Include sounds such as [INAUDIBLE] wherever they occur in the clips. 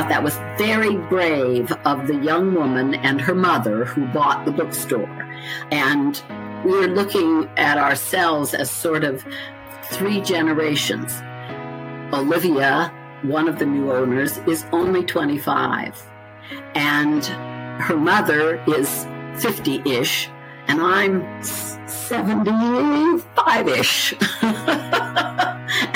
thought that was very brave of the young woman and her mother who bought the bookstore. And we're looking at ourselves as sort of three generations. Olivia, one of the new owners, is only 25. And her mother is 50 ish. And I'm 75 ish. [LAUGHS]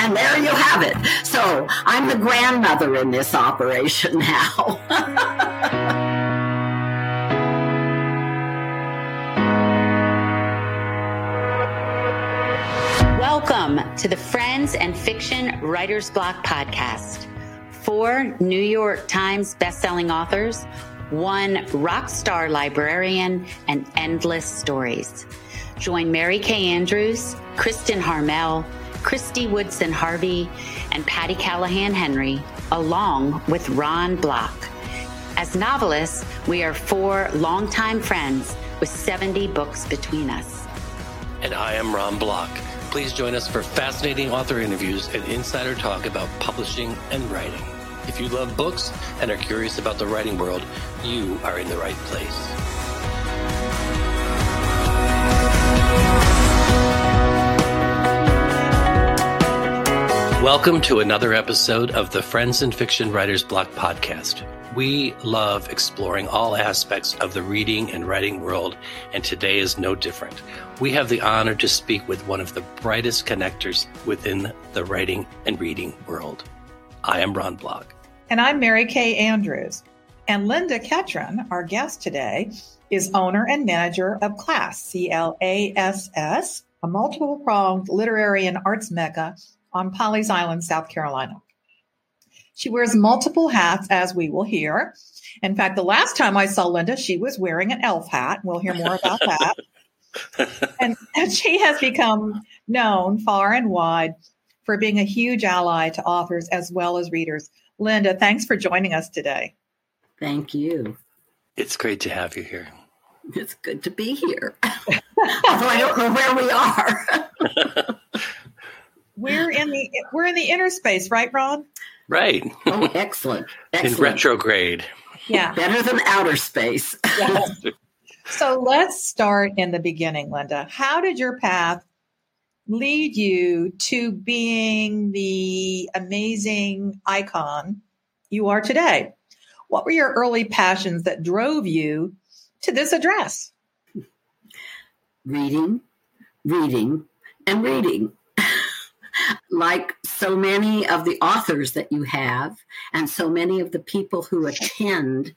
and there you have it. So I'm the grandmother in this operation now. [LAUGHS] Welcome to the Friends and Fiction Writers Block podcast. Four New York Times bestselling authors, one rock star librarian, and endless stories. Join Mary Kay Andrews, Kristen Harmel, Christy Woodson Harvey, and Patti Callahan Henry, along with Ron Block. As novelists, we are four longtime friends with 70 books between us. And I am Ron Block. Please join us for fascinating author interviews and insider talk about publishing and writing. If you love books and are curious about the writing world, you are in the right place. Welcome to another episode of the Friends and Fiction Writers Block podcast. We love exploring all aspects of the reading and writing world, and today is no different. We have the honor to speak with one of the brightest connectors within the writing and reading world. I am Ron Block. And I'm Mary Kay Andrews. And Linda Ketron, our guest today, is owner and manager of CLASS, C L A S S, a multiple pronged literary and arts mecca on Pawleys Island, South Carolina. She wears multiple hats, as we will hear. In fact, the last time I saw Linda, she was wearing an elf hat. We'll hear more about that. and, [LAUGHS] and she has become known far and wide for being a huge ally to authors as well as readers. Linda, thanks for joining us today. Thank you. It's great to have you here. It's good to be here. [LAUGHS] Although I don't know where we are. [LAUGHS] we're in the we're in the inner space, right, Ron? Right. Oh, excellent. [LAUGHS] excellent. In retrograde. Yeah. Better than outer space. Yes. [LAUGHS] So let's start in the beginning, Linda. How did your path lead you to being the amazing icon you are today? What were your early passions that drove you to this address? Reading, reading, and reading like so many of the authors that you have, and so many of the people who attend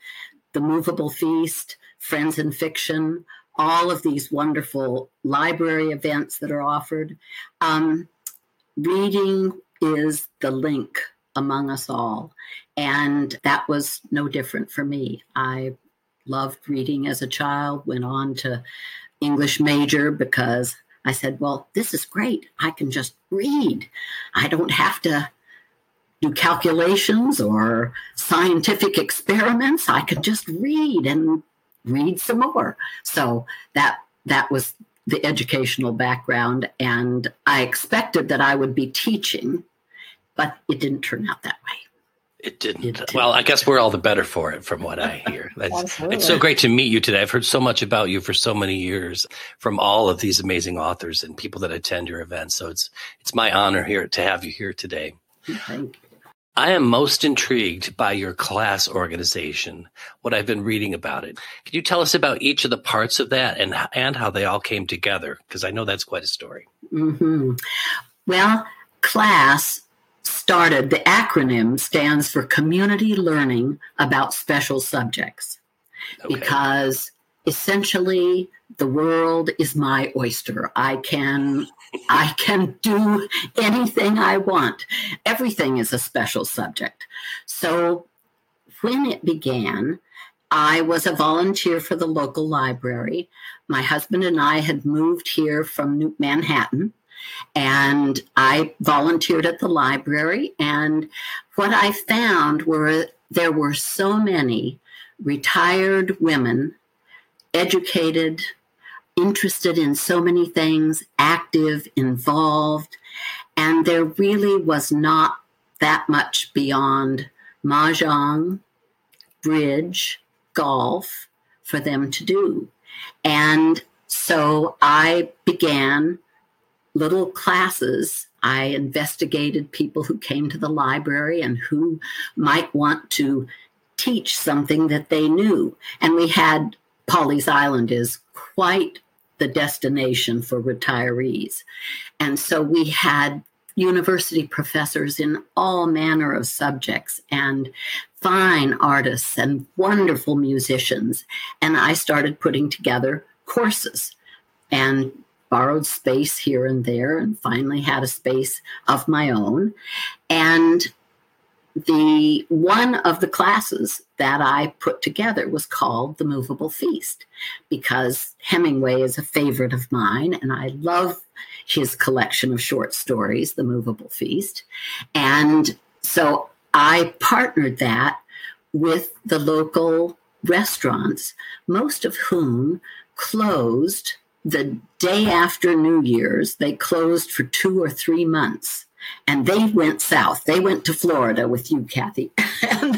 the Movable Feast, Friends in Fiction, all of these wonderful library events that are offered, um, reading is the link among us all. And that was no different for me. I loved reading as a child, went on to English major because I said, Well, this is great. I can just read. I don't have to do calculations or scientific experiments. I could just read and read some more. So that that was the educational background and I expected that I would be teaching, but it didn't turn out that way. It didn't. It didn't. Well, I guess we're all the better for it, from what I hear. [LAUGHS] it's so great to meet you today. I've heard so much about you for so many years from all of these amazing authors and people that attend your events. So it's it's my honor here to have you here today. Thank you. I am most intrigued by your class organization, what I've been reading about it. Can you tell us about each of the parts of that and, and how they all came together? Because I know that's quite a story. Mm-hmm. Well, class started, the acronym stands for Community Learning About Special Subjects. Okay. Because essentially the world is my oyster. I can I can do anything I want. Everything is a special subject. So when it began, I was a volunteer for the local library. My husband and I had moved here from New Manhattan and I volunteered at the library. And what I found were there were so many retired women, educated, interested in so many things, active, involved. And there really was not that much beyond mahjong, bridge, golf for them to do. And so I began little classes. I investigated people who came to the library and who might want to teach something that they knew. And we had Pawleys Island is quite the destination for retirees. And so we had university professors in all manner of subjects and fine artists and wonderful musicians. And I started putting together courses and borrowed space here and there and finally had a space of my own. And the one of the classes that I put together was called The Movable Feast because Hemingway is a favorite of mine and I love his collection of short stories, The Movable Feast. And so I partnered that with the local restaurants, most of whom closed the day after New Year's. They closed for two or three months and they went south. They went to Florida with you, Kathy, [LAUGHS] and,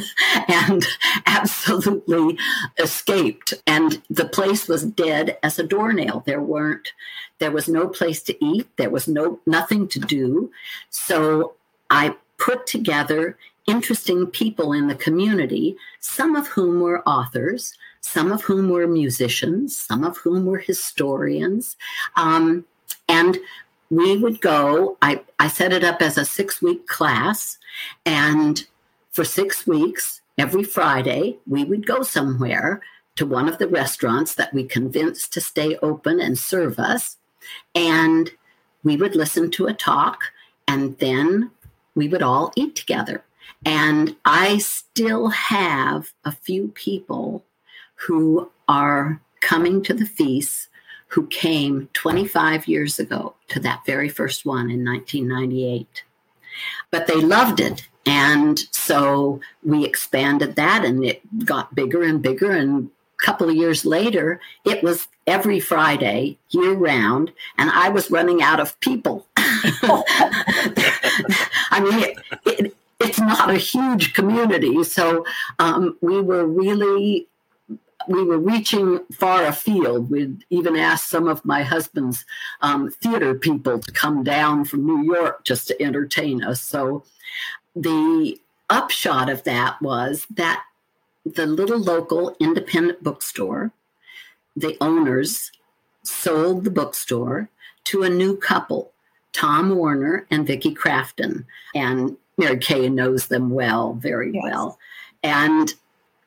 and, absolutely escaped. And the place was dead as a doornail. There weren't, there was no place to eat. There was no nothing to do. So I put together interesting people in the community, some of whom were authors, some of whom were musicians, some of whom were historians. Um, and we would go, I, I set it up as a six week class. And for six weeks, every Friday, we would go somewhere to one of the restaurants that we convinced to stay open and serve us. And we would listen to a talk, and then we would all eat together. And I still have a few people who are coming to the feast who came 25 years ago to that very first one in 1998. But they loved it. And so we expanded that and it got bigger and bigger. And a couple of years later, it was every Friday, year round. And I was running out of people. [LAUGHS] I mean, it, it, it's not a huge community. So um, we were really we were reaching far afield. We'd even asked some of my husband's um, theater people to come down from New York just to entertain us. So the upshot of that was that the little local independent bookstore, the owners sold the bookstore to a new couple, Tom Warner and Vicki Crafton. And Mary Kay knows them well, very yes. well. And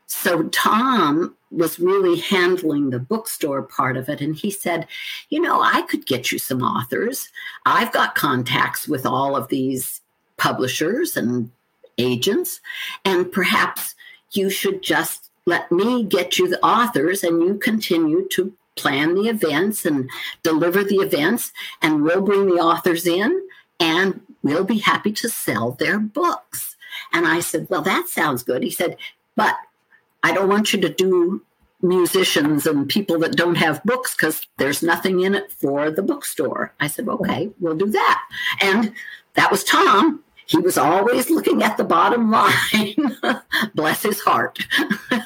so Tom was really handling the bookstore part of it. And he said, You know, I could get you some authors. I've got contacts with all of these publishers and agents, and perhaps you should just let me get you the authors and you continue to plan the events and deliver the events, and we'll bring the authors in and we'll be happy to sell their books. And I said, Well, that sounds good. He said, But I don't want you to do musicians and people that don't have books because there's nothing in it for the bookstore. I said, okay, we'll do that. And that was Tom. He was always looking at the bottom [LAUGHS] line. Bless his heart.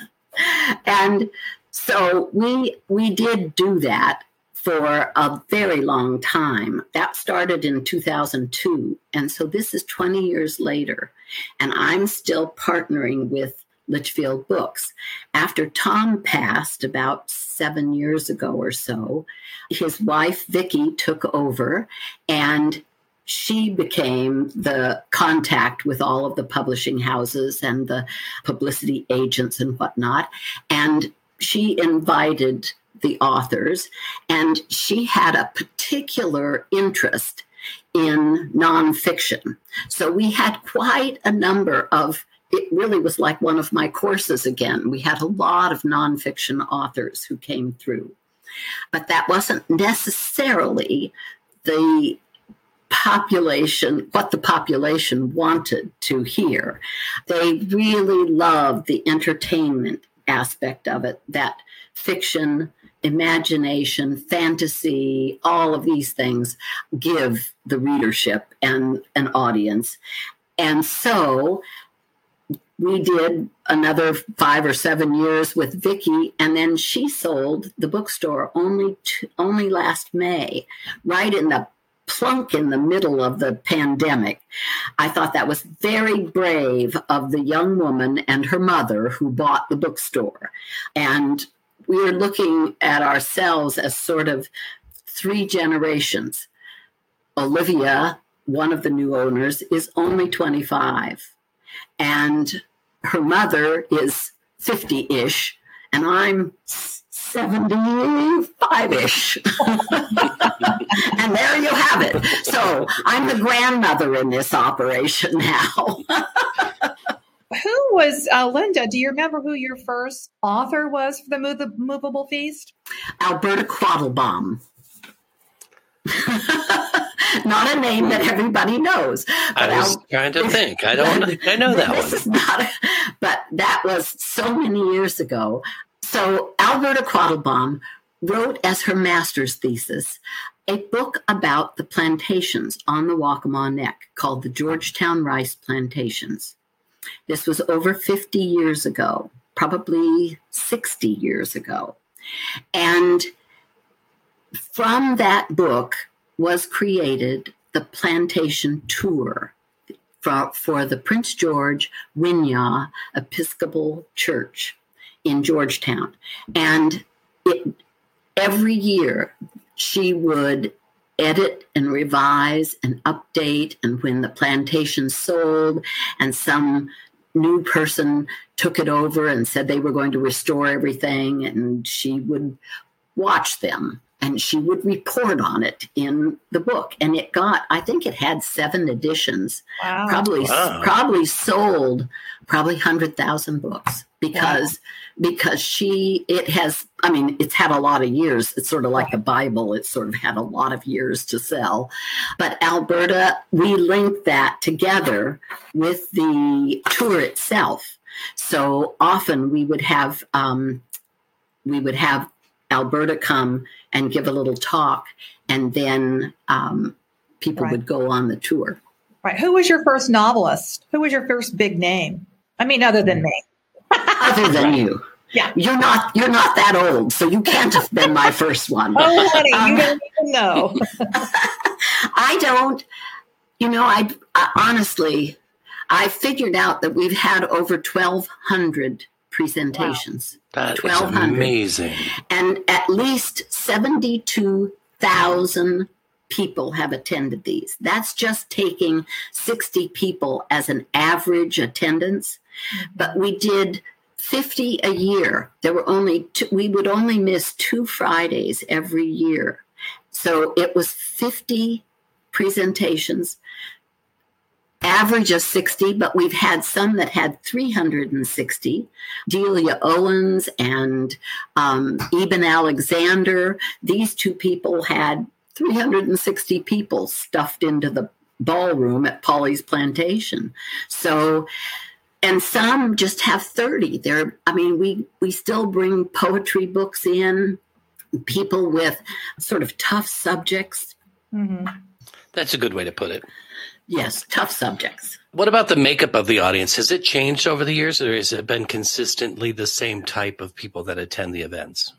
[LAUGHS] and so we we did do that for a very long time. That started in 2002. And so this is 20 years later. And I'm still partnering with Litchfield Books. After Tom passed about seven years ago or so, his wife Vicki took over and she became the contact with all of the publishing houses and the publicity agents and whatnot. And she invited the authors, and she had a particular interest in nonfiction. So we had quite a number of it really was like one of my courses again. We had a lot of nonfiction authors who came through, but that wasn't necessarily the population, what the population wanted to hear. They really loved the entertainment aspect of it, that fiction, imagination, fantasy, all of these things give the readership and an audience. And so we did another five or seven years with Vicki, and then she sold the bookstore only only last May, right in the plunk in the middle of the pandemic. I thought that was very brave of the young woman and her mother who bought the bookstore, and we are looking at ourselves as sort of three generations. Olivia, one of the new owners, is only 25 and her mother is 50 ish, and I'm 75 ish. [LAUGHS] and there you have it. So I'm the grandmother in this operation now. [LAUGHS] who was, uh, Linda, do you remember who your first author was for the Mov- Movable Feast? Alberta Quattlebaum. [LAUGHS] not a name that hmm. everybody knows. I was Al- trying to [LAUGHS] think. I don't. I know that this one. Is not a, but that was so many years ago. So Alberta Quattlebaum wrote as her master's thesis a book about the plantations on the Waccamaw Neck called the Georgetown Rice Plantations. This was over 50 years ago, probably 60 years ago. And from that book, was created the plantation tour for, for the Prince George Winyah Episcopal Church in Georgetown. And it, every year she would edit and revise and update. And when the plantation sold and some new person took it over and said they were going to restore everything, and she would watch them and she would report on it in the book and it got i think it had seven editions wow. probably wow. probably sold probably 100000 books because wow. because she it has i mean it's had a lot of years it's sort of like the bible it's sort of had a lot of years to sell but alberta we linked that together with the tour itself so often we would have um, we would have Alberta come and give a little talk, and then um, people right. would go on the tour. Right. Who was your first novelist? Who was your first big name? I mean, other than me. other than you. Yeah. You're not you're not that old, so you can't have been my first one. [LAUGHS] oh, honey, um, you don't even know. [LAUGHS] I don't. You know, I, I honestly, I figured out that we've had over twelve hundred presentations. Wow. That is amazing. And at least 72,000 people have attended these. That's just taking 60 people as an average attendance. But we did 50 a year. There were only two, we would only miss two Fridays every year. So it was 50 presentations average of 60, but we've had some that had 360. Delia Owens and um, Eben Alexander, these two people had 360 people stuffed into the ballroom at Pawleys Plantation. So, and some just have 30. There, I mean, we, we still bring poetry books in, people with sort of tough subjects. Mm-hmm. That's a good way to put it. Yes, tough subjects. What about the makeup of the audience? Has it changed over the years or has it been consistently the same type of people that attend the events?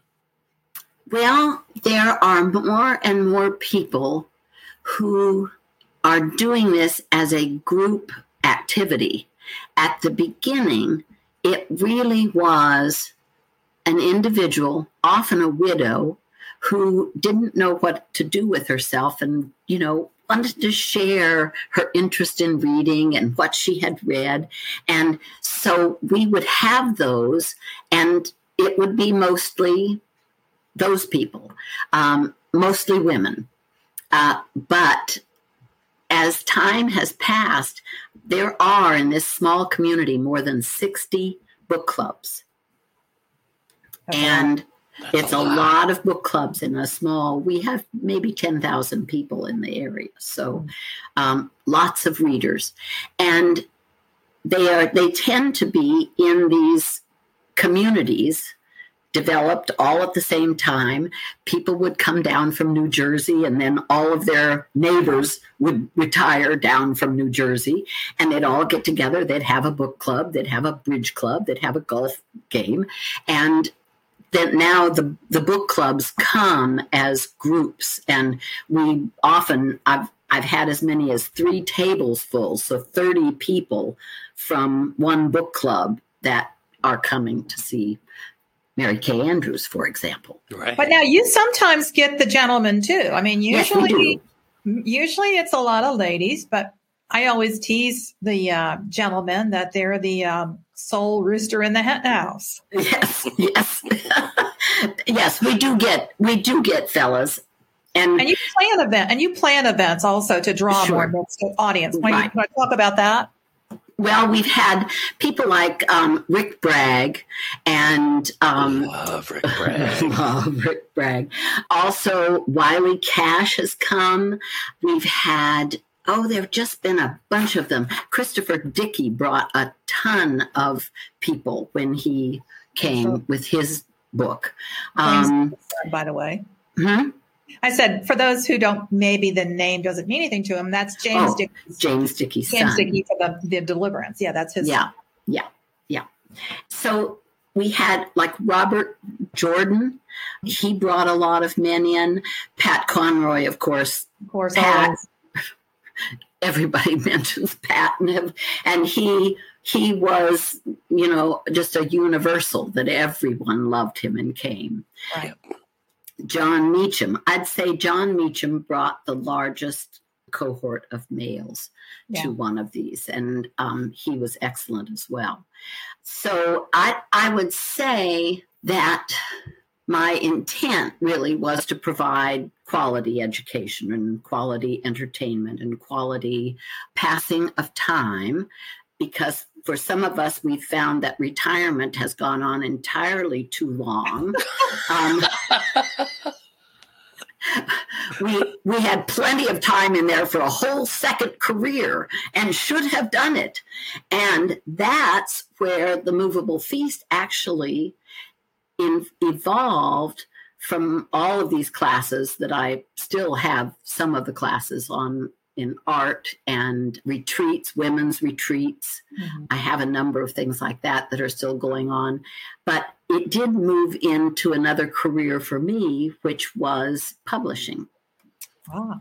Well, there are more and more people who are doing this as a group activity. At the beginning, it really was an individual, often a widow, who didn't know what to do with herself and, you know, wanted to share her interest in reading and what she had read. And so we would have those, and it would be mostly those people, um, mostly women. Uh, but as time has passed, there are in this small community more than 60 book clubs. Okay. And that's it's a, lot. of book clubs in a small. We have maybe ten thousand people in the area, so um, lots of readers, and they are they tend to be in these communities developed all at the same time. People would come down from New Jersey, and then all of their neighbors would retire down from New Jersey, and they'd all get together. They'd have a book club, they'd have a bridge club, they'd have a golf game, and then now the the book clubs come as groups, and we often I've I've had as many as three tables full, so thirty people from one book club that are coming to see Mary Kay Andrews, for example. Right. But now you sometimes get the gentlemen too. I mean, usually, yes, usually it's a lot of ladies, but I always tease the uh, gentlemen that they're the um, sole rooster in the house. [LAUGHS] Yes, yes, [LAUGHS] yes. We do get we do get fellas, and, and you plan event and you plan events also to draw sure. more audience. Can, right. you, can I talk about that? Well, we've had people like um, Rick Bragg and um, love Rick Bragg. [LAUGHS] love Rick Bragg. Also, Wiley Cash has come. We've had oh, there've just been a bunch of them. Christopher Dickey brought a ton of people when he came with his book. Um, by the way. Hmm? I said, for those who don't, maybe the name doesn't mean anything to him. That's James oh, Dickey's James Dickey's James son. Dickey for the, the Deliverance. Yeah, that's his. Yeah, son. yeah, yeah. So we had like Robert Jordan. He brought a lot of men in. Pat Conroy, of course. Of course, Pat. Everybody [LAUGHS] mentions Pat, and, he he was, you know, just a universal that everyone loved him and came. Right. Jon Meacham. I'd say Jon Meacham brought the largest cohort of males yeah. to one of these, and um, he was excellent as well. So I, I would say that my intent really was to provide quality education and quality entertainment and quality passing of time because for some of us, we've found that retirement has gone on entirely too long. [LAUGHS] Um, we we had plenty of time in there for a whole second career and should have done it and that's where the movable feast actually in, evolved from all of these classes that i still have some of the classes on in art and retreats, women's retreats. Mm-hmm. I have a number of things like that that are still going on. But it did move into another career for me, which was publishing. Wow.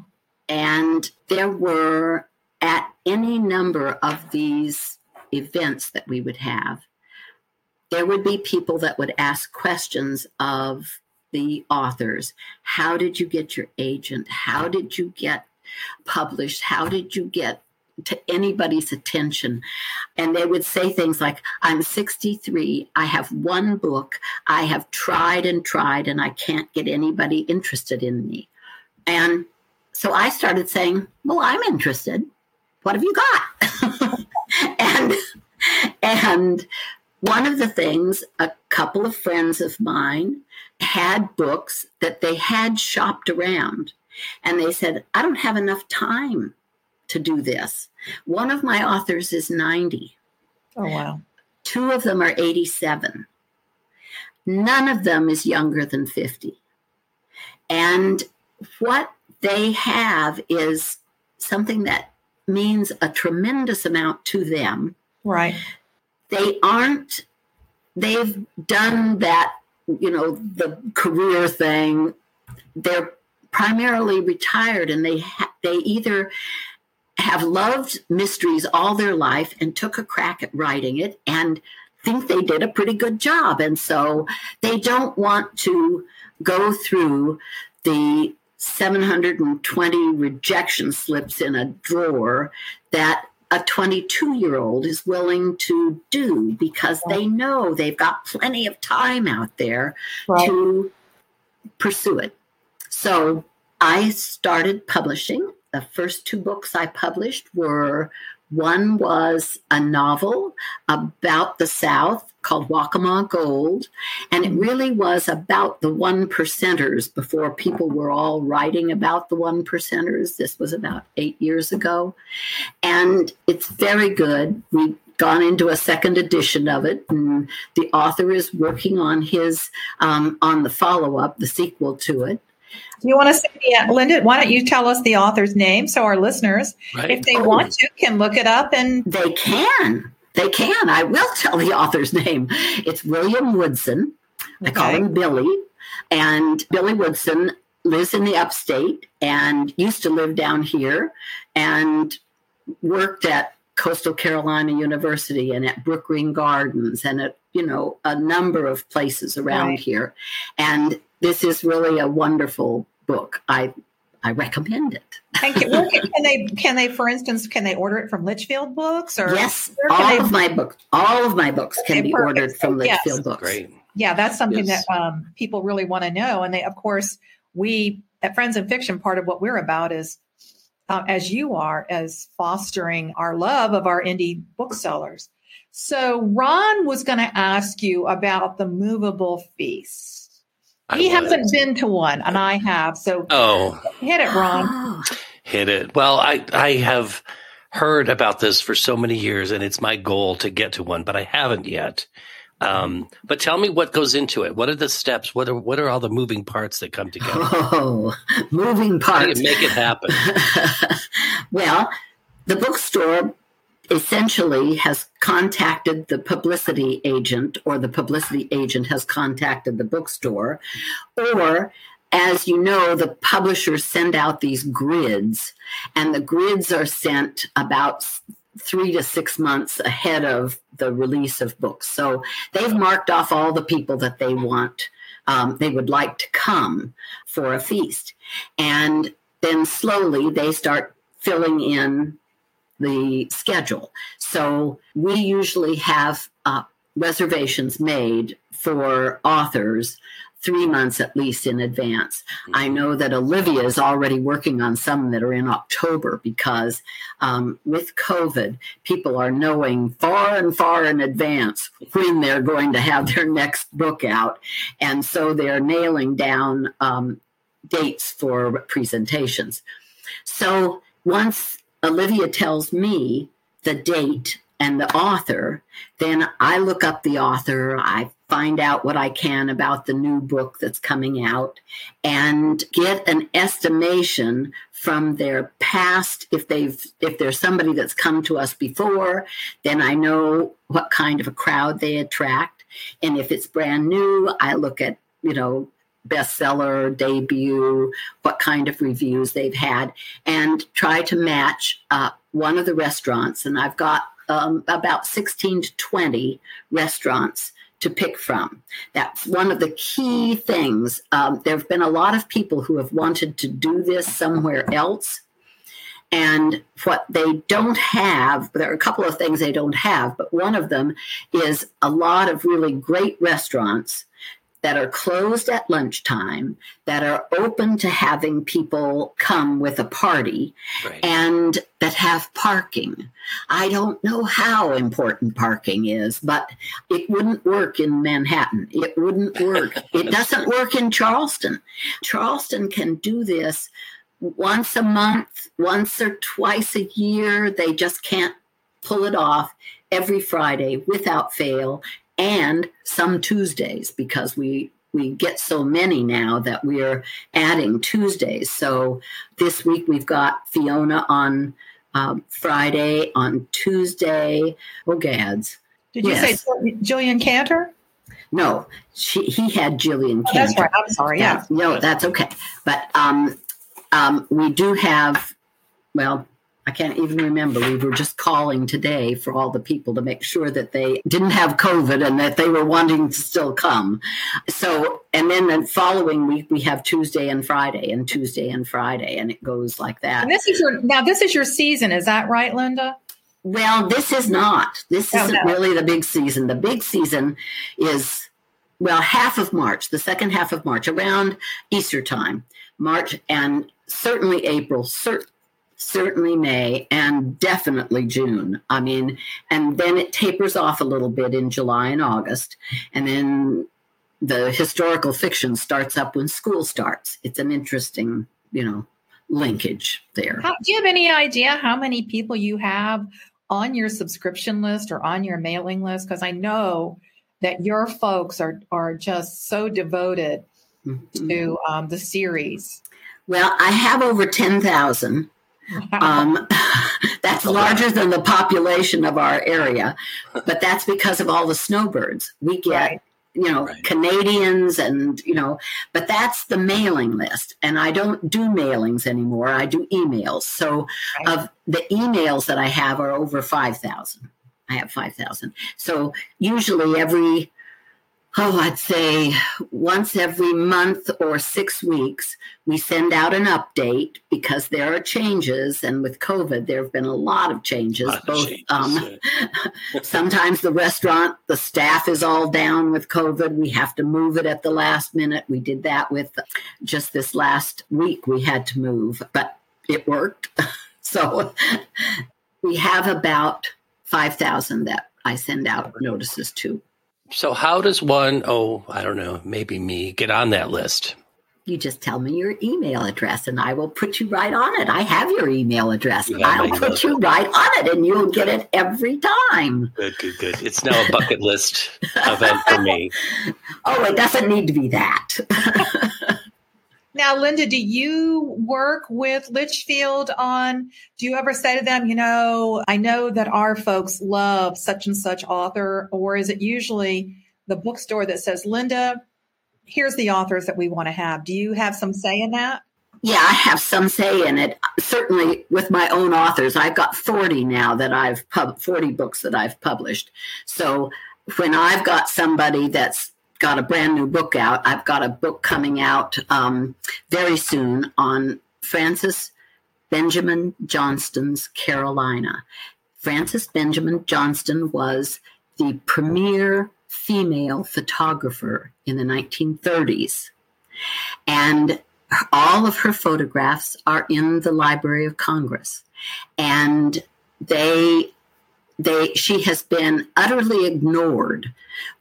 And there were at any number of these events that we would have, there would be people that would ask questions of the authors. How did you get your agent? How did you get published? How did you get to anybody's attention. And they would say things like, I'm 63, I have one book, I have tried and tried, and I can't get anybody interested in me. And so I started saying, Well, I'm interested. What have you got? [LAUGHS] and and one of the things, a couple of friends of mine had books that they had shopped around and they said, I don't have enough time to do this. One of my authors is 90. Oh, wow. Two of them are 87. None of them is younger than 50. And what they have is something that means a tremendous amount to them. Right. They aren't, they've done that, you know, the career thing. They're primarily retired and they ha- they either have loved mysteries all their life and took a crack at writing it and think they did a pretty good job and so they don't want to go through the 720 rejection slips in a drawer that a 22 year old is willing to do because they know they've got plenty of time out there right. to pursue it. So I started publishing. The first two books I published were one was a novel about the South called Waccamaw Gold. And it really was about the one percenters before people were all writing about the one percenters. This was about eight years ago. And it's very good. We've gone into a second edition of it, and the author is working on his um, on the follow up, the sequel to it. You want to say, yeah, Linda? Why don't you tell us the author's name so our listeners, right. if they oh. want to, can look it up and they can. They can. I will tell the author's [LAUGHS] name. It's William Woodson. Okay. I call him Billy. And Billy Woodson lives in the upstate and used to live down here and worked at Coastal Carolina University and at Brookgreen Gardens and at, you know, a number of places around right. here. And this is really a wonderful book. I I recommend it. Thank you. Well, can they can they for instance can they order it from Litchfield Books or yes, all they... of my books all of my books okay, can be perfect. ordered from Litchfield yes. Books. Great. Yeah, that's something yes. that um, people really want to know, and they of course we at Friends in Fiction part of what we're about is uh, as you are as fostering our love of our indie booksellers. So Ron was going to ask you about the movable feast. He hasn't been to one, and I have. So, oh, hit it, Ron. [GASPS] hit it. Well, I I have heard about this for so many years, and it's my goal to get to one, but I haven't yet. Um, but tell me what goes into it. What are the steps? What are what are all the moving parts that come together? [LAUGHS] Oh, moving parts. To make it happen? [LAUGHS] well, the bookstore essentially has contacted the publicity agent or the publicity agent has contacted the bookstore or as you know the publishers send out these grids and the grids are sent about three to six months ahead of the release of books. So they've marked off all the people that they want um, they would like to come for a feast. And then slowly they start filling in the schedule. So we usually have uh, reservations made for authors three months at least in advance. I mm-hmm. know that Olivia is already working on some that are in October because um, with COVID, people are knowing far and far in advance when they're going to have their next book out. And so they're nailing down um, dates for presentations. So once Olivia tells me the date and the author, then I look up the author, I find out what I can about the new book that's coming out and get an estimation from their past. If they've if there's somebody that's come to us before then I know what kind of a crowd they attract. And if it's brand new I look at you know bestseller, debut, what kind of reviews they've had, and try to match uh, one of the restaurants. And I've got um, about 16 to 20 restaurants to pick from. That's one of the key things. Um, there have been a lot of people who have wanted to do this somewhere else. And what they don't have, there are a couple of things they don't have, but one of them is a lot of really great restaurants that are closed at lunchtime, that are open to having people come with a party, right. and that have parking. I don't know how important parking is, but it wouldn't work in Manhattan. It wouldn't work. [LAUGHS] it doesn't work in Charleston. Charleston can do this once a month, once or twice a year. They just can't pull it off every Friday without fail and some Tuesdays because we we get so many now that we're adding Tuesdays. So this week we've got Fiona on um, Friday, on Tuesday. Oh, gads. Did you yes. say Jillian Cantor? No, she, he had Jillian oh, That's right. I'm sorry. Yeah. no, that's okay. But um, um, we do have, well, I can't even remember. We were just calling today for all the people to make sure that they didn't have COVID and that they were wanting to still come. So, and then the following week we have Tuesday and Friday and Tuesday and Friday, and it goes like that. And this is your now. This is your season, is that right, Linda? Well, this is not. This oh, isn't no. really the big season. The big season is well half of March, the second half of March, around Easter time, March and certainly April. Cert- certainly May, and definitely June. I mean, and then it tapers off a little bit in July and August. And then the historical fiction starts up when school starts. It's an interesting, you know, linkage there. How, do you have any idea how many people you have on your subscription list or on your mailing list? Because I know that your folks are are just so devoted mm-hmm. to um, the series. Well, I have over ten thousand. Wow. Um, [LAUGHS] that's larger than the population of our area, but that's because of all the snowbirds. We get right you know right. Canadians and you know, but that's the mailing list, and I don't do mailings anymore. I do emails. So right. of the emails that I have are over five thousand. I have five thousand. So usually every oh, I'd say once every month or six weeks, we send out an update because there are changes. And with COVID, there have been a lot of changes. Lot both, of changes, um, yeah. [LAUGHS] [LAUGHS] sometimes the restaurant, the staff is all down with COVID. We have to move it at the last minute. We did that with just this last week, we had to move, but it worked. [LAUGHS] so we have about 5,000 that I send out notices to. So, how does one, oh, I don't know, maybe me, get on that list? You just tell me your email address and I will put you right on it. I have your email address. You I'll put you right on it and you'll get it every time. Good, good, good. It's now a bucket list event for me. [LAUGHS] Oh, it doesn't need to be that. [LAUGHS] Now, Linda, do you work with Litchfield on, do you ever say to them, you know, I know that our folks love such and such author, or is it usually the bookstore that says, Linda, here's the authors that we want to have? Do you have some say in that? Yeah, I have some say in it. Certainly with my own authors. I've got 40 now that I've pub 40 books that I've published. So when I've got somebody that's got a brand new book out. I've got a book coming out um, very soon on Frances Benjamin Johnston's Carolina. Frances Benjamin Johnston was the premier female photographer in the 1930s. And all of her photographs are in the Library of Congress. And they they she has been utterly ignored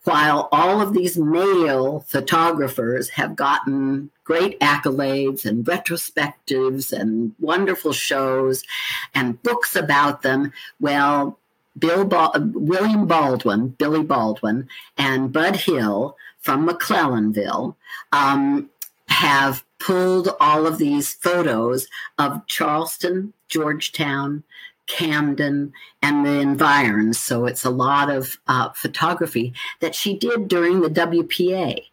while all of these male photographers have gotten great accolades and retrospectives and wonderful shows and books about them. Well bill ba- william baldwin billy baldwin and bud hill from mcclellanville um, have pulled all of these photos of charleston georgetown Camden and the environs. So it's a lot of uh, photography that she did during the WPA.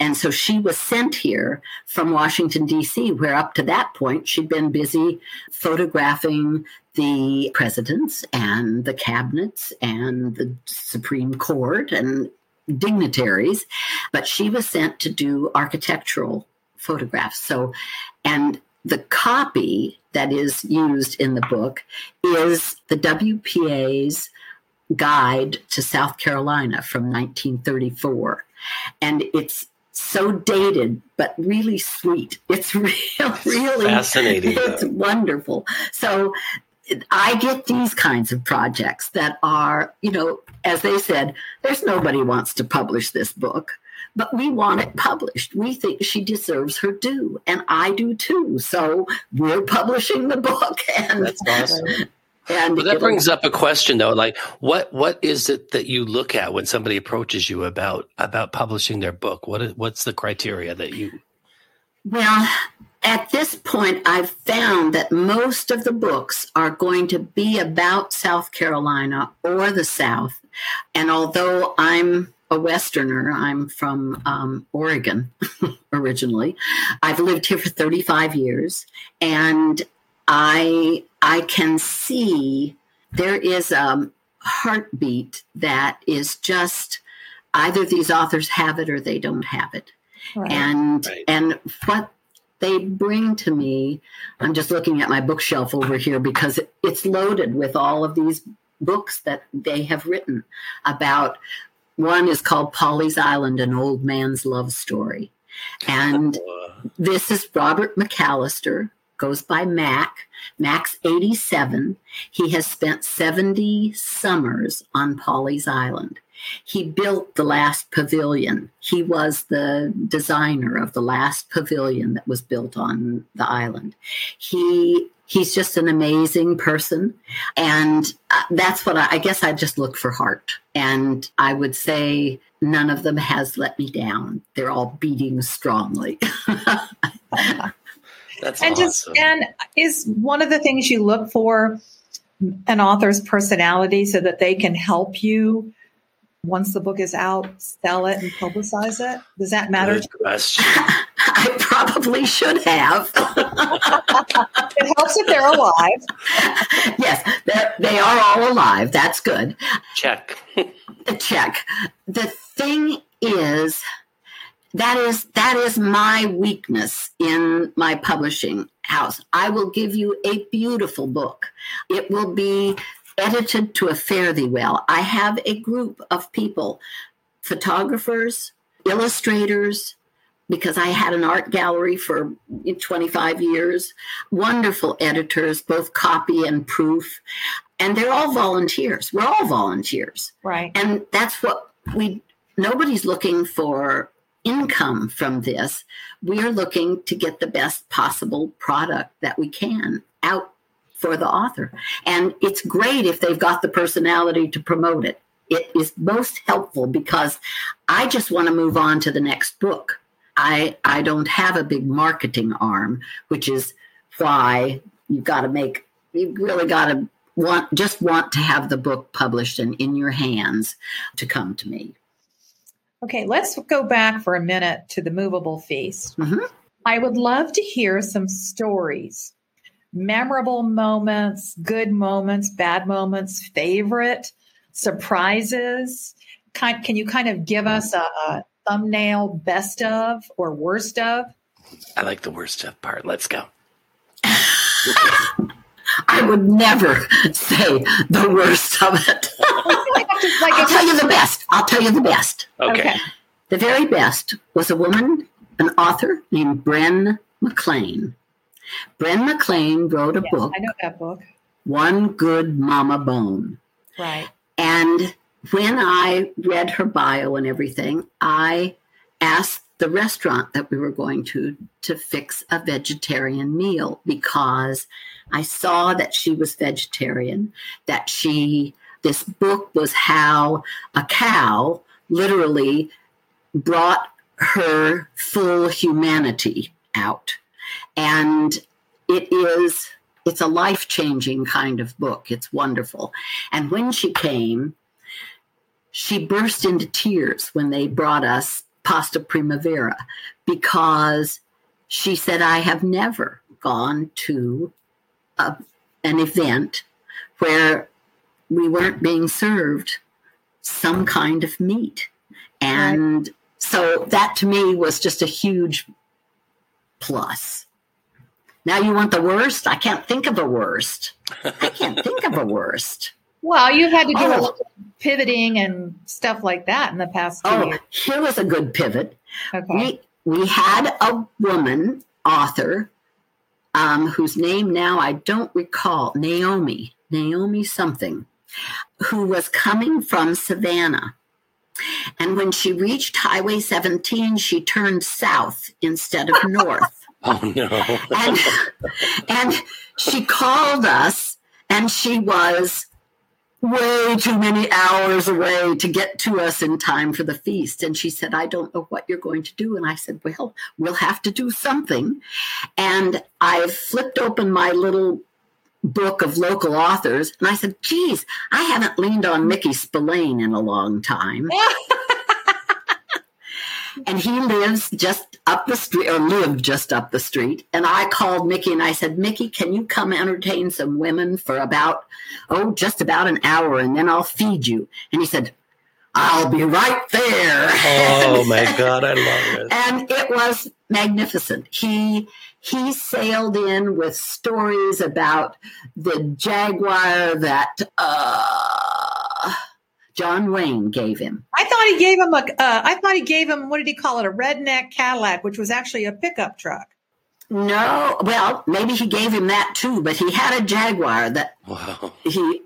And so she was sent here from Washington, D.C., where up to that point she'd been busy photographing the presidents and the cabinets and the Supreme Court and dignitaries. But she was sent to do architectural photographs. So, and the copy that is used in the book is the WPA's guide to South Carolina from 1934. And it's so dated, but really sweet. It's [LAUGHS] real, really fascinating. It's though. wonderful. So I get these kinds of projects that are, you know, as they said, there's nobody wants to publish this book but we want it published. We think she deserves her due, and I do too. So we're publishing the book, [LAUGHS] and that's awesome. And well, that brings up a question though, like what what is it that you look at when somebody approaches you about about publishing their book? What is, what's the criteria that you? Well, at this point, I've found that most of the books are going to be about South Carolina or the South, and although I'm a Westerner. I'm from um, Oregon [LAUGHS] originally. I've lived here for 35 years, and I I can see there is a heartbeat that is just either these authors have it or they don't have it, right. and right. and what they bring to me. I'm just looking at my bookshelf over here because it's loaded with all of these books that they have written about one is called Pawleys Island, an old man's love story. And [LAUGHS] this is Robert McAllister, goes by Mac. Mac's 87. He has spent 70 summers on Pawleys Island. He built the last pavilion. He was the designer of the last pavilion that was built on the island. He He's just an amazing person. And uh, that's what I, I guess I just look for heart. And I would say none of them has let me down. They're all beating strongly. [LAUGHS] That's and awesome. just and is one of the things you look for an author's personality so that they can help you once the book is out sell it and publicize it does that matter Good question. I probably should have. it helps if they're alive yes, they're, they are all alive. That's good. Check. Check. The thing is, that is that is my weakness in my publishing house. I will give you a beautiful book. It will be edited to a fare thee well. I have a group of people, photographers, illustrators, because I had an art gallery for 25 years, wonderful editors, both copy and proof. And they're all volunteers. We're all volunteers. right And that's what we, nobody's looking for income from this. We are looking to get the best possible product that we can out for the author. And it's great if they've got the personality to promote it. It is most helpful because I just want to move on to the next book. I I don't have a big marketing arm, which is why you've got to make you really got to want just want to have the book published and in your hands to come to me. okay let's go back for a minute to the movable feast Mhm. i would love to hear some stories memorable moments good moments bad moments favorite surprises can you kind of give us a, a thumbnail best of or worst of I like the worst of part. Let's go. [LAUGHS] I would never say the worst of it. [LAUGHS] I'll tell you the best. I'll tell you the best. Okay. Okay. The very best was a woman, an author named Bren McClain. Bren McClain wrote a Yes, book, I know that book. One Good Mama Bone. Right. And when I read her bio and everything, I asked the restaurant that we were going to to fix a vegetarian meal because I saw that she was vegetarian, that she this book was how a cow literally brought her full humanity out. And it is it's a life-changing kind of book. It's wonderful. And when she came, she burst into tears when they brought us pasta primavera because she said, I have never gone to a, an event where we weren't being served some kind of meat. And so that to me was just a huge plus. Now you want the worst? I can't think of a worst. I can't think of a worst. [LAUGHS] Well, you've had to do a Oh. lot of pivoting and stuff like that in the past two Oh, years. here was a good pivot. Okay. We we had a woman author um, whose name now I don't recall, Naomi, Naomi something, who was coming from Savannah. And when she reached Highway 17, she turned south instead of [LAUGHS] north. Oh no. and and she called us and she was way too many hours away to get to us in time for the feast. And she said i don't know what you're going to do. And i said well we'll have to do something. And i flipped open my little book of local authors and i said geez i haven't leaned on mickey spillane in a long time [LAUGHS] and he lives just up the street or lived just up the street. And i called mickey and i said mickey can you come entertain some women for about oh just about an hour and then i'll feed you? And he said i'll be right there. [LAUGHS] Oh my [LAUGHS] god, I love it. and it was magnificent. He he sailed in with stories about the jaguar that uh, john wayne gave him I thought he gave him a. Uh, I thought he gave him what did he call it? A redneck Cadillac, which was actually a pickup truck. No, well, maybe he gave him that too, but he had a Jaguar that Wow. he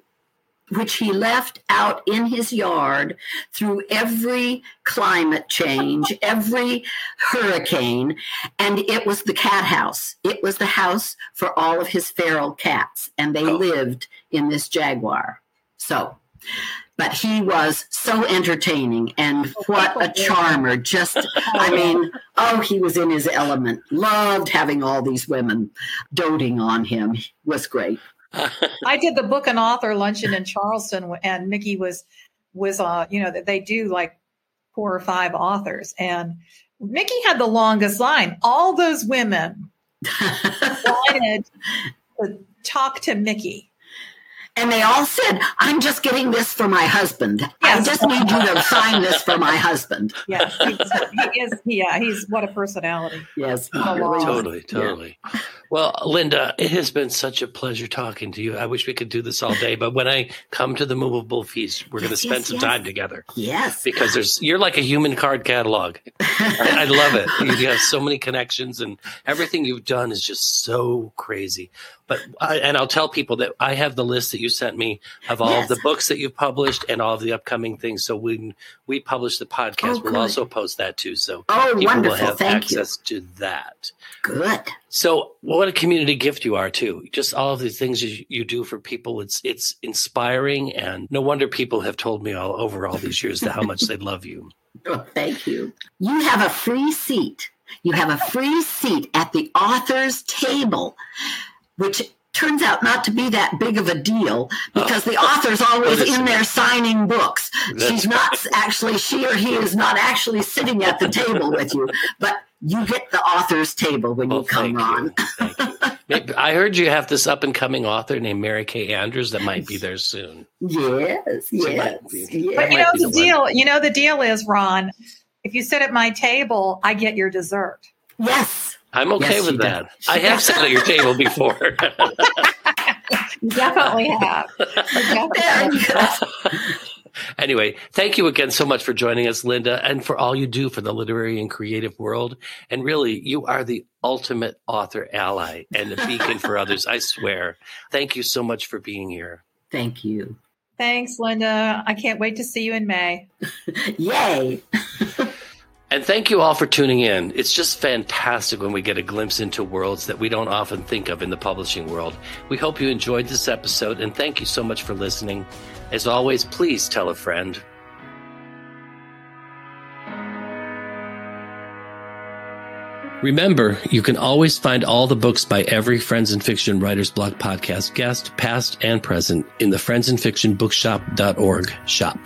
which he left out in his yard through every climate change, [LAUGHS] every hurricane. And it was the cat house. It was the house for all of his feral cats. And they oh. lived in this Jaguar. So, but he was so entertaining and what a charmer. Just, I [LAUGHS] mean, oh, he was in his element. Loved having all these women doting on him. Was great. [LAUGHS] I did the book and author luncheon in Charleston, and Mickey was was uh you know that they do like four or five authors, and Mickey had the longest line. All those women [LAUGHS] wanted to talk to Mickey. And they all said, I'm just getting this for my husband. Yes. I just need you to sign this for my husband. Yes, he is. Yeah, he's what a personality. Yes, totally, totally. Yeah. Well, Linda, it has been such a pleasure talking to you. I wish we could do this all day, but when I come to the movable feast, we're yes, going to spend yes, some time together. Yes, because there's you're like a human card catalog. I, I love it. You have so many connections, and everything you've done is just so crazy. But I, and I'll tell people that I have the list that you sent me of all yes. of the books that you've published and all of the upcoming things. So when we publish the podcast, oh, we'll also post that too. So oh, people wonderful. will have Thank access you. to that. Good. So what a community gift you are too. Just all of these things you, you do for people. It's it's inspiring, and no wonder people have told me all over all these years that how much they love you. [LAUGHS] Oh, thank you. You have a free seat. You have a free seat at the author's table which turns out not to be that big of a deal because the author's always in there signing books. She's not actually, she or he is not actually sitting at the table with you, but you get the author's table when you oh, come on. I heard you have this up and coming author named Mary Kay Andrews that might be there soon. Yes, yes, yes. But you know the, the deal. One. You know the deal is, Ron. If you sit at my table, I get your dessert. Yes. I'm okay yes, with that. I have sat at your table before. [LAUGHS] you definitely have. definitely have. [LAUGHS] anyway, thank you again so much for joining us, Linda, and for all you do for the literary and creative world. And really, you are the ultimate author ally and a beacon for others, I swear. Thank you so much for being here. Thank you. Thanks, Linda. I can't wait to see you in May. [LAUGHS] Yay. And thank you all for tuning in. It's just fantastic when we get a glimpse into worlds that we don't often think of in the publishing world. We hope you enjoyed this episode and thank you so much for listening. As always, please tell a friend. Remember, you can always find all the books by every Friends and Fiction Writers Block podcast guest, past and present, in the friendsandfictionbookshop.org shop.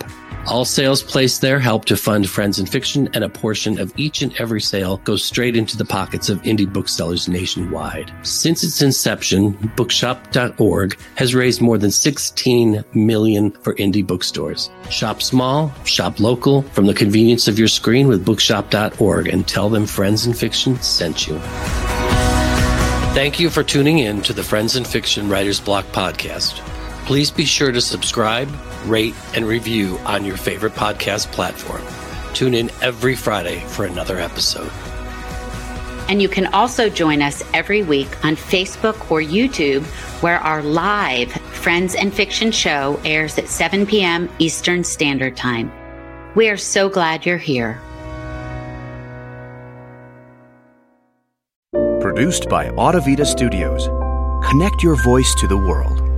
All sales placed there help to fund Friends and Fiction, and a portion of each and every sale goes straight into the pockets of indie booksellers nationwide. Since its inception, bookshop.org has raised more than 16 million for indie bookstores. Shop small, shop local, from the convenience of your screen with bookshop.org and tell them Friends and Fiction sent you. Thank you for tuning in to the Friends and Fiction Writers Block podcast. Please be sure to subscribe, rate, and review on your favorite podcast platform. Tune in every Friday for another episode. And you can also join us every week on Facebook or YouTube, where our live Friends and Fiction show airs at 7 p.m. Eastern Standard Time. We are so glad you're here. Produced by Audivita Studios. Connect your voice to the world.